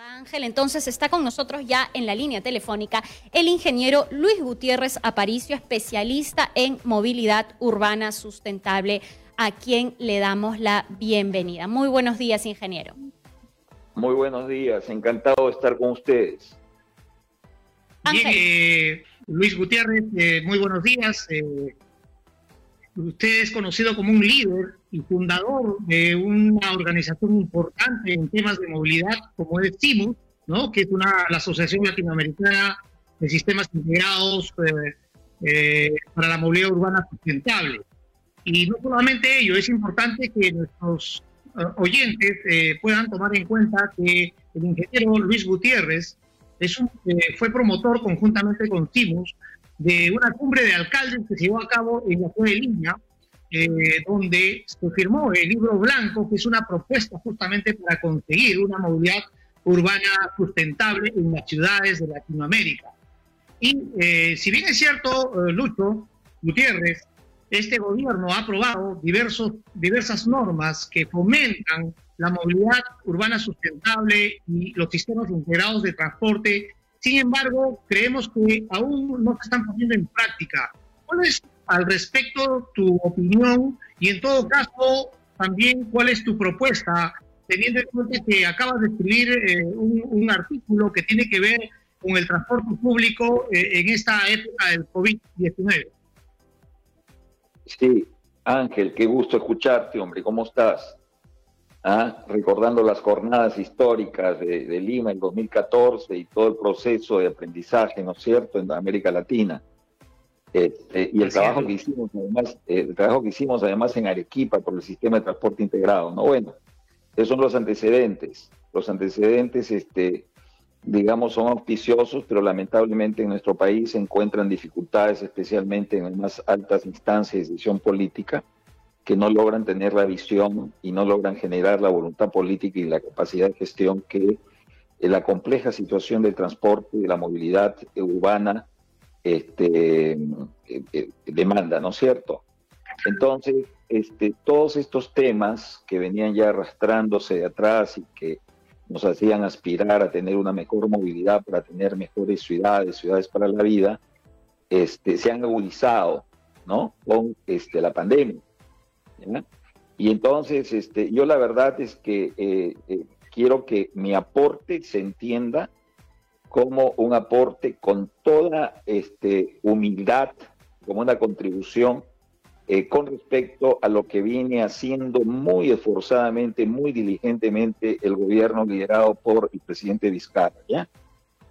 Ángel, entonces está con nosotros ya en la línea telefónica el ingeniero Luis Gutiérrez Aparicio, especialista en movilidad urbana sustentable, a quien le damos la bienvenida. Muy buenos días, ingeniero. Muy buenos días, encantado de estar con ustedes. Bien, eh, Luis Gutiérrez, eh, muy buenos días. Eh, usted es conocido como un líder y fundador de una organización importante en temas de movilidad como es CIMU, ¿no? que es una, la Asociación Latinoamericana de Sistemas Integrados eh, eh, para la Movilidad Urbana Sustentable. Y no solamente ello, es importante que nuestros eh, oyentes puedan tomar en cuenta que el ingeniero Luis Gutiérrez es un, fue promotor conjuntamente con CIMUS de una cumbre de alcaldes que se llevó a cabo en la ciudad de Línea, eh, donde se firmó el libro blanco, que es una propuesta justamente para conseguir una movilidad urbana sustentable en las ciudades de Latinoamérica. Y eh, si bien es cierto, eh, Lucho Gutiérrez, este gobierno ha aprobado diversos, diversas normas que fomentan la movilidad urbana sustentable y los sistemas integrados de transporte sin embargo, creemos que aún no se están poniendo en práctica. ¿Cuál es al respecto tu opinión? Y en todo caso, también, ¿cuál es tu propuesta? Teniendo en cuenta que acabas de escribir eh, un, artículo que tiene que ver con el transporte público eh, en esta época del COVID-19. Sí, Ángel, qué gusto escucharte, hombre. ¿Cómo estás? ¿ah? recordando las jornadas históricas de, Lima en 2014 y todo el proceso de aprendizaje, ¿no es cierto?, en América Latina. Este, y el trabajo que hicimos además, el trabajo que hicimos además en Arequipa por el sistema de transporte integrado, ¿no? Bueno, esos son los antecedentes. Los antecedentes, este, digamos, son auspiciosos, pero lamentablemente en nuestro país se encuentran dificultades, especialmente en las más altas instancias de decisión política, que no logran tener la visión y no logran generar la voluntad política y la capacidad de gestión que eh, la compleja situación del transporte y de la movilidad urbana este, eh, eh, demanda, ¿no es cierto? Entonces, este, todos estos temas que venían ya arrastrándose de atrás y que nos hacían aspirar a tener una mejor movilidad para tener mejores ciudades, ciudades para la vida, este, se han agudizado ¿no? con este, la pandemia. Y entonces, este, yo la verdad es que eh, eh, quiero que mi aporte se entienda como un aporte con toda este, humildad, como una contribución eh, con respecto a lo que viene haciendo muy esforzadamente, muy diligentemente el gobierno liderado por el presidente Vizcarra.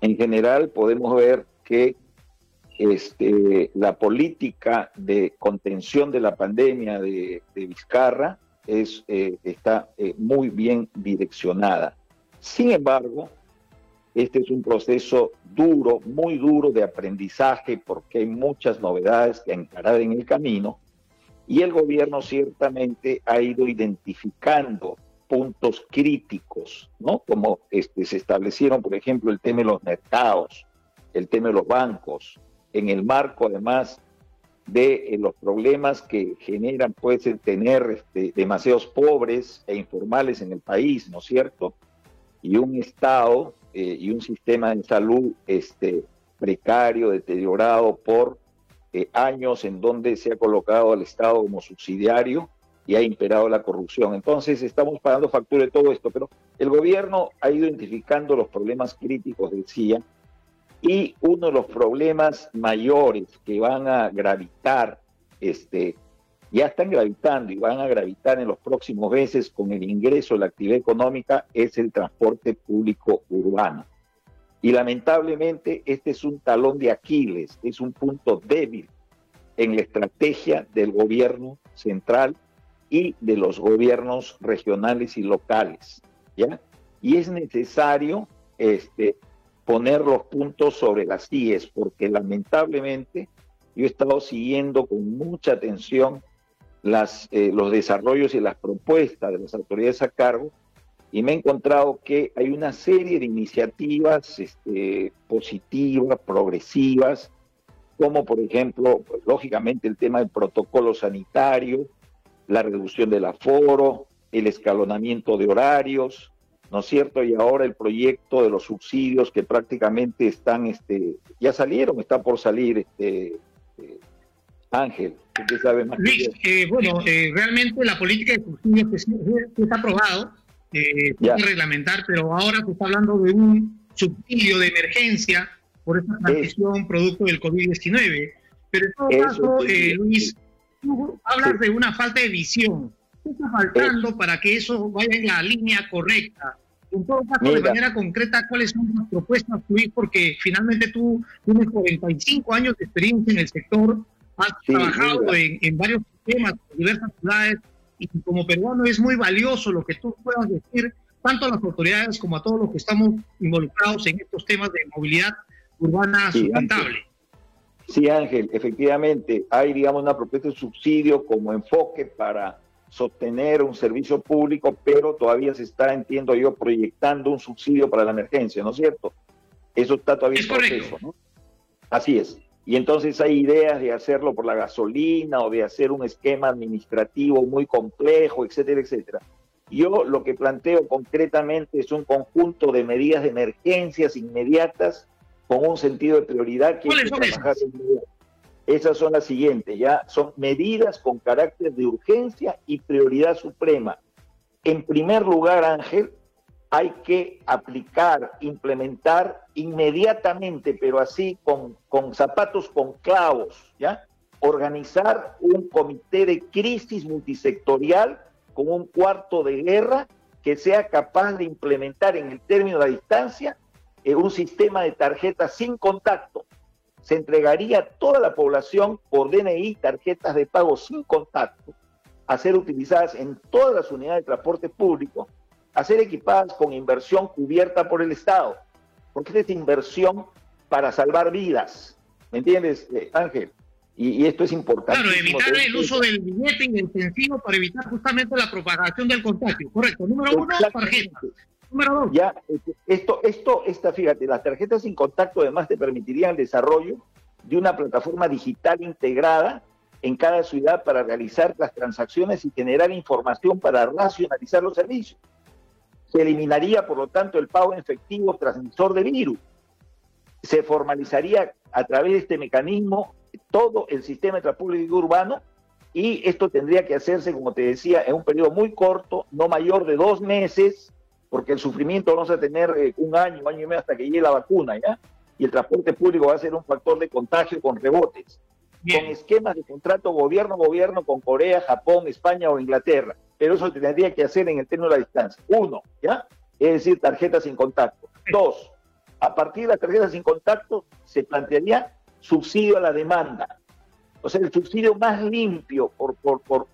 En general podemos ver que este, la política de contención de la pandemia de, Vizcarra es, eh, está eh, muy bien direccionada. Sin embargo, este es un proceso duro, muy duro de aprendizaje porque hay muchas novedades que encarar en el camino y el gobierno ciertamente ha ido identificando puntos críticos, ¿no? Como este, se establecieron, por ejemplo, el tema de los mercados, el tema de los bancos, en el marco además de eh, los problemas que generan, puede tener este, demasiados pobres e informales en el país, ¿no es cierto? Y un Estado eh, y un sistema de salud este, precario, deteriorado por eh, años en donde se ha colocado al Estado como subsidiario y ha imperado la corrupción. Entonces estamos pagando factura de todo esto, pero el gobierno ha ido identificando los problemas críticos, decía, y uno de los problemas mayores que van a gravitar, este, ya están gravitando y van a gravitar en los próximos meses con el ingreso de la actividad económica, es el transporte público urbano. Y lamentablemente este es un talón de Aquiles, es un punto débil en la estrategia del gobierno central y de los gobiernos regionales y locales. ¿ya? Y es necesario este, poner los puntos sobre las IES, porque lamentablemente yo he estado siguiendo con mucha atención las, eh, los desarrollos y las propuestas de las autoridades a cargo y me he encontrado que hay una serie de iniciativas este, positivas, progresivas, como por ejemplo, pues, lógicamente el tema del protocolo sanitario, la reducción del aforo, el escalonamiento de horarios, ¿no es cierto? Y ahora el proyecto de los subsidios que prácticamente están, este, ya salieron, está por salir, este, eh, Ángel, usted sabe más. Luis, eh, bueno, eh, realmente la política de subsidios que, está aprobado, eh, puede reglamentar, pero ahora se está hablando de un subsidio de emergencia por esta transición producto del COVID-19. Pero en todo caso, Luis, tú hablas de una falta de visión. ¿Qué está faltando para que eso vaya en la línea correcta? En todo caso, de manera concreta, ¿cuáles son las propuestas, Luis? Porque finalmente tú tienes 45 años de experiencia en el sector, has trabajado en, varios temas, en diversas ciudades, y como peruano es muy valioso lo que tú puedas decir, tanto a las autoridades como a todos los que estamos involucrados en estos temas de movilidad urbana sustentable. Sí, Ángel, efectivamente, hay, digamos, una propuesta de subsidio como enfoque para sostener un servicio público, pero todavía se está, entiendo yo, proyectando un subsidio para la emergencia, ¿no es cierto? Eso está todavía en proceso, ¿no? Así es. Y entonces hay ideas de hacerlo por la gasolina o de hacer un esquema administrativo muy complejo, etcétera, etcétera. Yo lo que planteo concretamente es un conjunto de medidas de emergencias inmediatas con un sentido de prioridad que hay trabajar Esas son las siguientes, ya son medidas con carácter de urgencia y prioridad suprema. En primer lugar, Ángel, hay que aplicar, implementar inmediatamente, pero así con, zapatos con clavos, ¿ya? Organizar un comité de crisis multisectorial con un cuarto de guerra que sea capaz de implementar en el término de la distancia eh, un sistema de tarjetas sin contacto. Se entregaría a toda la población por DNI tarjetas de pago sin contacto a ser utilizadas en todas las unidades de transporte público, a ser equipadas con inversión cubierta por el Estado, porque es inversión para salvar vidas. ¿Me entiendes, eh, Ángel? Y, esto es importante. Claro, evitar el uso del billete intensivo para evitar justamente la propagación del contagio. Correcto. Número uno, tarjeta. Ya, este, esto, esto, esta, fíjate, las tarjetas sin contacto además te permitirían el desarrollo de una plataforma digital integrada en cada ciudad para realizar las transacciones y generar información para racionalizar los servicios. Se eliminaría, por lo tanto, el pago en efectivo transmisor de virus. Se formalizaría a través de este mecanismo todo el sistema de transporte urbano y esto tendría que hacerse, como te decía, en un periodo muy corto, no mayor de dos meses, porque el sufrimiento vamos a tener eh, un año, un año y medio hasta que llegue la vacuna, ¿ya? Y el transporte público va a ser un factor de contagio con rebotes, con esquemas de contrato gobierno-gobierno con Corea, Japón, España o Inglaterra. Pero eso tendría que hacer en el término de la distancia. Uno, ¿ya? Es decir, tarjetas sin contacto. Dos, a partir de las tarjetas sin contacto se plantearía subsidio a la demanda. O sea, el subsidio más limpio por, por, por,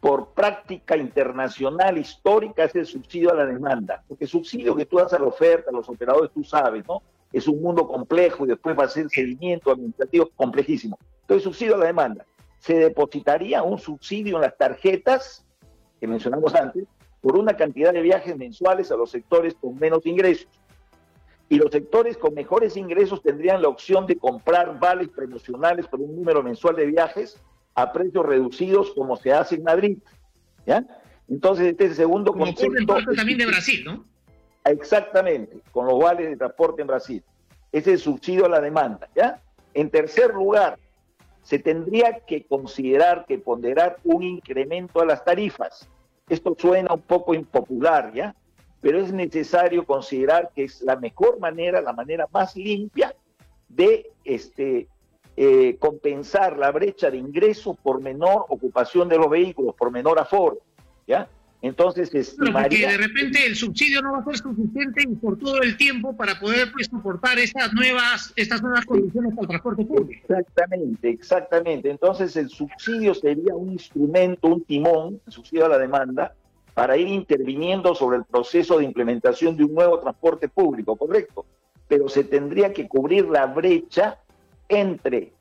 por práctica internacional histórica es el subsidio a la demanda, porque el subsidio que tú das a la oferta, a los operadores, tú sabes, ¿no? Es un mundo complejo y después va a ser seguimiento administrativo complejísimo. Entonces, subsidio a la demanda. Se depositaría un subsidio en las tarjetas que mencionamos antes por una cantidad de viajes mensuales a los sectores con menos ingresos. Y los sectores con mejores ingresos tendrían la opción de comprar vales promocionales por un número mensual de viajes a precios reducidos como se hace en Madrid. ¿ya? Entonces, este es el segundo como concepto. también de Brasil, ¿no? Exactamente, con los vales de transporte en Brasil. Ese es el subsidio a la demanda. ¿ya? En tercer lugar, se tendría que considerar que ponderar un incremento a las tarifas. Esto suena un poco impopular, ¿ya? Pero es necesario considerar que es la mejor manera, la manera más limpia de este, eh, compensar la brecha de ingresos por menor ocupación de los vehículos, por menor aforo, ¿ya? Entonces, estimaría... porque de repente el subsidio no va a ser suficiente por todo el tiempo para poder pues, soportar estas nuevas, estas nuevas condiciones para el transporte público. Exactamente, exactamente. Entonces, el subsidio sería un instrumento, un timón, el subsidio a la demanda, para ir interviniendo sobre el proceso de implementación de un nuevo transporte público, correcto. Pero se tendría que cubrir la brecha entre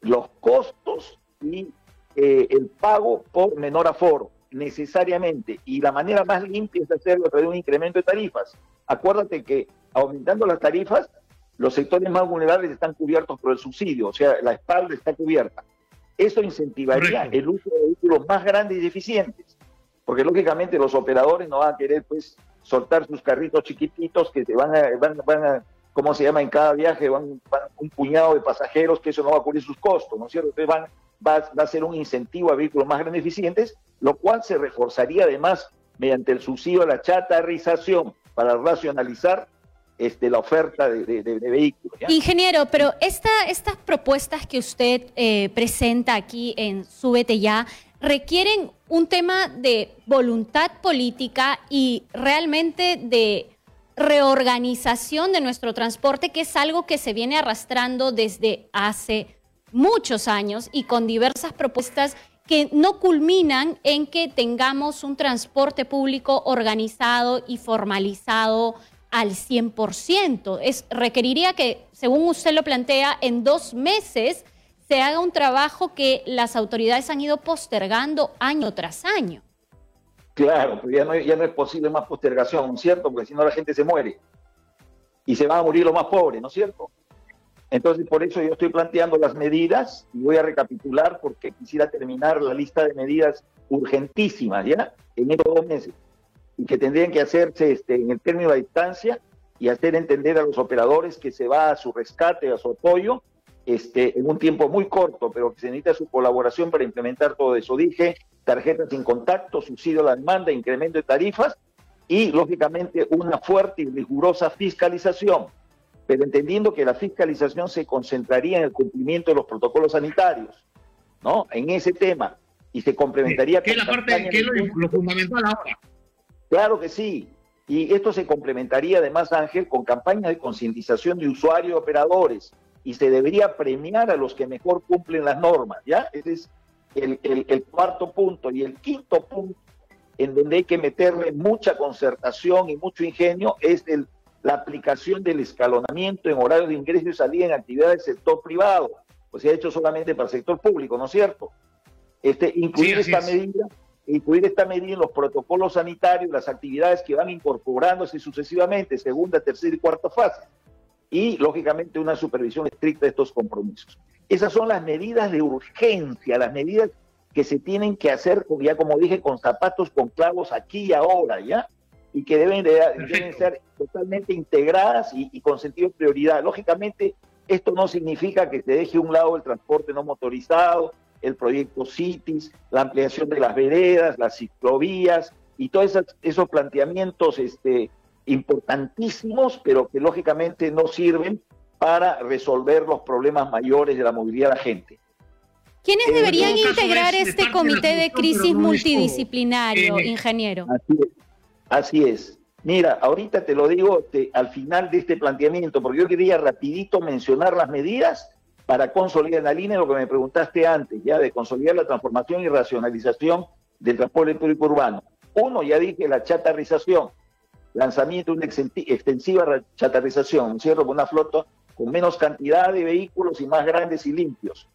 los costos y eh, el pago por menor aforo, necesariamente. Y la manera más limpia es hacerlo a través de un incremento de tarifas. Acuérdate que aumentando las tarifas, los sectores más vulnerables están cubiertos por el subsidio, o sea, la espalda está cubierta. Eso incentivaría el uso de vehículos más grandes y eficientes, porque lógicamente los operadores no van a querer pues soltar sus carritos chiquititos que se van a, van, van a ¿cómo se llama? En cada viaje van, un puñado de pasajeros que eso no va a cubrir sus costos, ¿no es cierto? Entonces van, va, a ser un incentivo a vehículos más grandes eficientes, lo cual se reforzaría además mediante el subsidio a la chatarrización para racionalizar este, la oferta de, vehículos. Ingeniero, pero esta, estas propuestas que usted eh, presenta aquí en Súbete Ya requieren un tema de voluntad política y realmente de reorganización de nuestro transporte, que es algo que se viene arrastrando desde hace muchos años y con diversas propuestas que no culminan en que tengamos un transporte público organizado y formalizado al 100%. Es, requeriría que, según usted lo plantea, en dos meses se haga un trabajo que las autoridades han ido postergando año tras año. Claro, pero ya no, ya no es posible más postergación, ¿cierto? Porque si no la gente se muere y se van a morir los más pobres, ¿no es cierto? Entonces, por eso yo estoy planteando las medidas y voy a recapitular porque quisiera terminar la lista de medidas urgentísimas, ¿ya? En estos dos meses. Y que tendrían que hacerse este, en el término de distancia y hacer entender a los operadores que se va a su rescate, a su apoyo, este, en un tiempo muy corto, pero que se necesita su colaboración para implementar todo eso. Dije, tarjetas sin contacto, subsidio a la demanda, incremento de tarifas y, lógicamente, una fuerte y rigurosa fiscalización pero entendiendo que la fiscalización se concentraría en el cumplimiento de los protocolos sanitarios, ¿no? En ese tema, y se complementaría con... la parte, que es lo, fundamental ahora. Claro que sí, y esto se complementaría además, Ángel, con campañas de concientización de usuarios y operadores, y se debería premiar a los que mejor cumplen las normas, ¿ya? Ese es el, el cuarto punto. Y el quinto punto, en donde hay que meterle mucha concertación y mucho ingenio, es el la aplicación del escalonamiento en horarios de ingreso y salida en actividades del sector privado, pues se ha hecho solamente para el sector público, ¿no es cierto? Este, incluir esta medida, incluir esta medida en los protocolos sanitarios, las actividades que van incorporándose sucesivamente, segunda, tercera y cuarta fase, y lógicamente una supervisión estricta de estos compromisos. Esas son las medidas de urgencia, las medidas que se tienen que hacer, ya como dije, con zapatos, con clavos aquí y ahora, ¿ya? Y que deben, deben ser totalmente integradas y, con sentido de prioridad. Lógicamente, esto no significa que se deje a un lado el transporte no motorizado, el proyecto CITIS, la ampliación de las veredas, las ciclovías y todos esos, esos planteamientos este, importantísimos, pero que lógicamente no sirven para resolver los problemas mayores de la movilidad de la gente. ¿Quiénes deberían integrar este comité de crisis multidisciplinario, ingeniero? Así es. Así es. Mira, ahorita te lo digo al final de este planteamiento, porque yo quería rapidito mencionar las medidas para consolidar la línea lo que me preguntaste antes, ya de consolidar la transformación y racionalización del transporte público urbano. Uno, ya dije, la chatarrización, lanzamiento de una extensiva chatarrización, cierro con una flota con menos cantidad de vehículos y más grandes y limpios.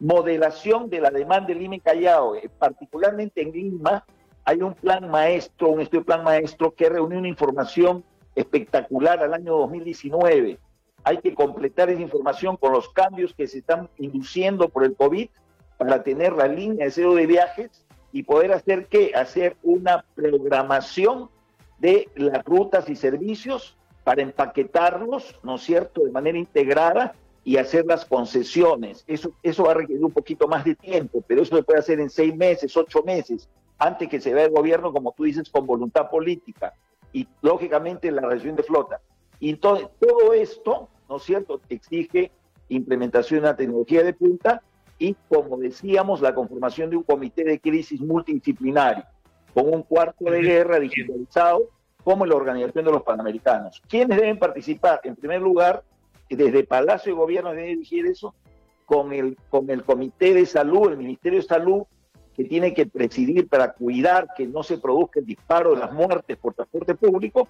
Modelación de la demanda de Lima Callao, eh, particularmente en Lima, hay un plan maestro, un estudio plan maestro que reunió una información espectacular al año 2019. Hay que completar esa información con los cambios que se están induciendo por el COVID para tener la línea de cero de viajes y poder hacer qué? Hacer una programación de las rutas y servicios para empaquetarlos, ¿no es cierto?, de manera integrada y hacer las concesiones. Eso, eso va a requerir un poquito más de tiempo, pero eso se puede hacer en seis meses, ocho meses antes que se vea el gobierno, como tú dices, con voluntad política y lógicamente la región de flota. Y entonces todo esto, ¿no es cierto?, exige implementación de una tecnología de punta y, como decíamos, la conformación de un comité de crisis multidisciplinario con un cuarto de guerra digitalizado como la Organización de los Panamericanos. ¿Quiénes deben participar? En primer lugar, desde Palacio de Gobierno debe dirigir eso, con el, con el Comité de Salud, el Ministerio de Salud, que tiene que presidir para cuidar que no se produzca el disparo de las muertes por transporte público,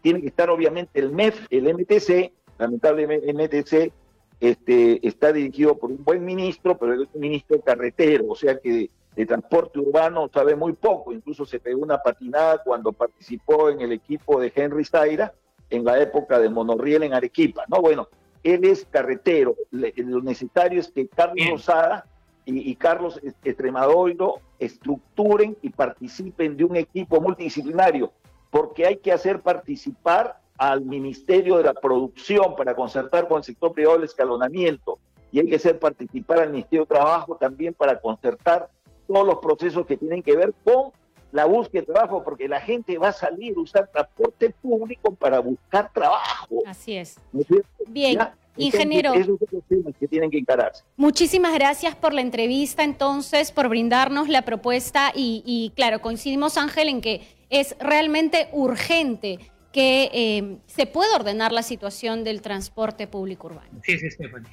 tiene que estar obviamente el MEF, el MTC, lamentablemente el MTC este, está dirigido por un buen ministro, pero es un ministro carretero, o sea que de transporte urbano sabe muy poco, incluso se pegó una patinada cuando participó en el equipo de Henry Zaira en la época de monorriel en Arequipa, ¿no? Bueno, él es carretero, lo necesario es que Carlos Rosada y, Carlos Extremadoiro estructuren y participen de un equipo multidisciplinario porque hay que hacer participar al Ministerio de la Producción para concertar con el sector privado el escalonamiento y hay que hacer participar al Ministerio de Trabajo también para concertar todos los procesos que tienen que ver con la búsqueda de trabajo, porque la gente va a salir a usar transporte público para buscar trabajo. Así es. Bien. Ingeniero, esos son los temas que tienen que encararse. Muchísimas gracias por la entrevista, entonces, por brindarnos la propuesta y, y claro, coincidimos, Ángel, en que es realmente urgente que eh, se pueda ordenar la situación del transporte público urbano. Sí, sí, Stephanie.